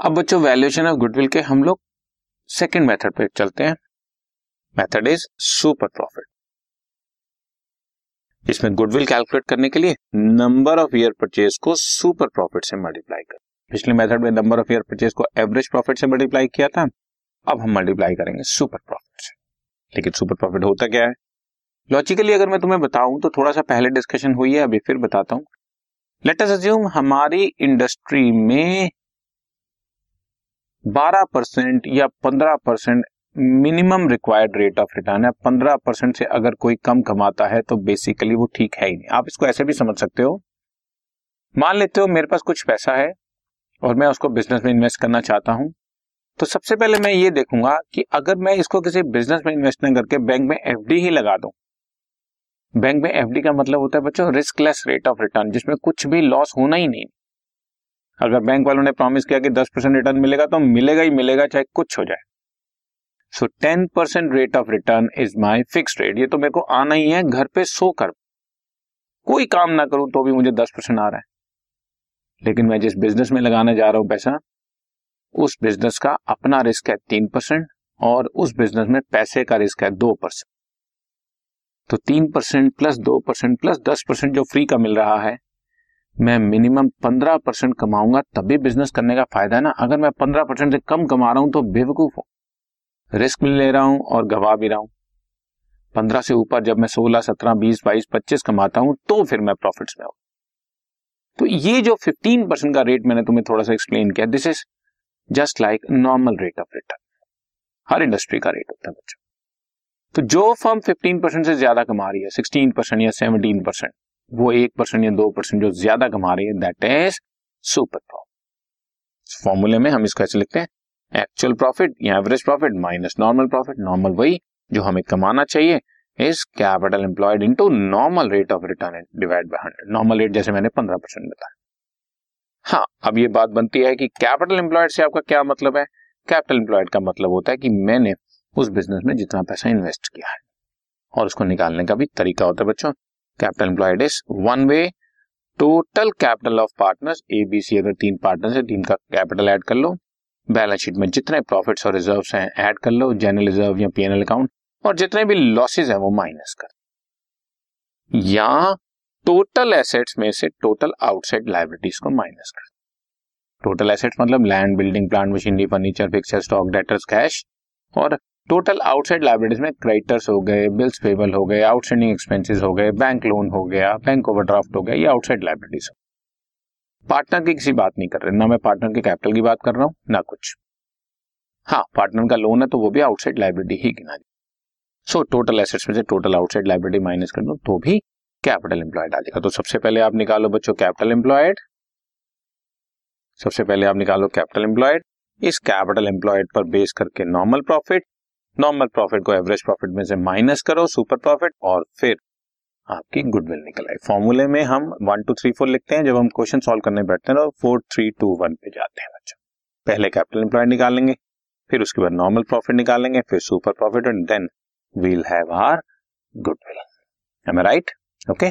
अब बच्चों valuation of goodwill के हम लोग सेकेंड मेथड पे चलते हैं। मेथड इज़ सुपर प्रॉफिट इसमें गुडविल कैलकुलेट करने के लिए नंबर ऑफ़ ईयर परचेज को सुपर प्रॉफिट से मल्टीप्लाई कर। पिछले मेथड में नंबर ऑफ़ ईयर परचेज को एवरेज प्रॉफिट से मल्टीप्लाई किया था, अब हम मल्टीप्लाई करेंगे सुपर प्रॉफिट से। लेकिन सुपर प्रॉफिट होता क्या है? लॉजिकली अगर मैं तुम्हें बताऊँ तो थोड़ा सा पहले डिस्कशन हुई है, अभी फिर बताता हूँ। लेट अस अज्यूम हमारी इंडस्ट्री में 12 परसेंट या 15 percent minimum required rate of return है। 15 परसेंट से अगर कोई कम कमाता है तो बेसिकली वो ठीक है ही नहीं। आप इसको ऐसे भी समझ सकते हो। मान लेते हो मेरे पास कुछ पैसा है और मैं उसको बिज़नेस में इन्वेस्ट करना चाहता हूँ। तो सबसे पहले मैं ये देखूँगा कि अगर मैं इसको किसी बिज़नेस में इन्वेस्ट नहीं करके बैंक में एफडी ही लगा दूँ। बैंक में एफडी का मतलब होता है बच्चों रिस्कलेस रेट ऑफ़ रिटर्न जिसमें कुछ भी लॉस होना ही नहीं। अगर बैंक वालों ने प्रॉमिस किया कि 10 परसेंट रिटर्न मिलेगा तो मिलेगा ही मिलेगा, चाहे कुछ हो जाए। So 10 percent rate of return is my fix rate ये तो मेरे को आना ही है, घर पे सो कर। कोई काम ना करूँ तो भी मुझे 10 परसेंट आ रहा है। लेकिन मैं जिस बिज़नेस में लगाने जा रहा हूँ पैसा, उस बिज़नेस का अपना रिस्क है तीन परसेंट और उस बिज़नेस में पैसे का रिस्क है दो परसेंट तो तीन परसेंट प्लस दो परसेंट प्लस दस परसेंट जो फ्री का मिल रहा है मैं मिनिमम पंद्रह परसेंट कमाऊँगा, तभी बिज़नेस करने का फ़ायदा है ना। अगर मैं पंद्रह परसेंट से कम कमा रहा हूँ तो बेवकूफ़ हूँ। रिस्क भी ले रहा हूँ और गवा भी रहा हूँ। पंद्रह से ऊपर जब मैं सोलह, सत्रह, बीस, बाईस, पच्चीस कमाता हूँ तो फिर मैं प्रॉफिट में हूँ। तो ये जो फिफ्टीन परसेंट का रेट मैंने तुम्हें थोड़ा सा एक्सप्लेन किया this is just like normal rate of return her industry का रेट होता है बच्चों। तो जो फर्म 15 परसेंट से ज़्यादा कमा रही है 16 परसेंट या 17 परसेंट वो एक परसेंट या दो परसेंट जो ज़्यादा कमा रही है दैट इज़ सुपर प्रॉफिट फॉर्मूले में हम इसको ऐसे लिखते हैं एक्चुअल प्रॉफिट या average profit minus normal profit normal वही जो हमें कमाना चाहिए is capital employed into normal rate of return divide by hundred normal rate जैसे मैंने पंद्रह परसेंट बताया। हाँ अब ये बात बनती है कि कैपिटल एम्प्लॉयड से आपका क्या मतलब है? कैपिटल एम्प्लॉयड का मतलब होता है कि मैंने उस बिज़नेस में जितना पैसा इन्वेस्ट किया है और उसको निकालने का भी तरीका होता है बच्चों। Capital employed is one way total capital of partners A B C अगर तीन पार्टनर्स है, तीन का कैपिटल ऐड कर लो बैलेंस शीट में जितने प्रॉफिट्स और रिज़र्व हैं ऐड कर लो जनरल रिज़र्व या पीएनएल अकाउंट और जितने भी लॉसेज है, वो माइनस कर। या टोटल एसेट्स में से टोटल आउटसाइड लाइबिलिटीज को माइनस कर। टोटल एसेट्स मतलब land building plant machinery furniture fixture stock debtors cash और टोटल आउटसाइड लाइबिलिटीज में क्रेडिटर्स हो गए बिल्स पेबल हो गए आउटस्टैंडिंग एक्सपेंसेस हो गए बैंक लोन हो गया बैंक ओवरड्राफ्ट हो गया, ये आउटसाइड लाइबिलिटीज हो। पार्टनर की किसी बात नहीं कर रहे, ना मैं पार्टनर के कैपिटल की बात कर रहा हूँ, ना कुछ। हाँ पार्टनर का लोन है तो वो भी आउटसाइड लाइबिलिटी ही गिना सो टोटल एसेट्स में से टोटल आउटसाइड लाइबिलिटी माइनस कर दो तो भी कैपिटल एम्प्लॉयड आ जाएगा तो सबसे पहले आप निकालो बच्चों कैपिटल एम्प्लॉयड सबसे पहले आप निकालो कैपिटल एम्प्लॉयड इस कैपिटल एम्प्लॉयड पर बेस करके नॉर्मल प्रॉफिट नॉर्मल प्रॉफिट को एवरेज प्रॉफिट में से माइनस करो सुपर प्रॉफिट और फिर आपकी गुडविल निकल आई फॉर्मूले में हम वन टू थ्री फोर लिखते हैं, जब हम क्वेश्चन सॉल्व करने बैठते हैं तो फोर थ्री टू वन पे जाते हैं बच्चों। पहले कैपिटल एम्प्लॉयड निकालेंगे, फिर उसके बाद नॉर्मल प्रॉफिट निकालेंगे, फिर super profit and then we'll have our goodwill right okay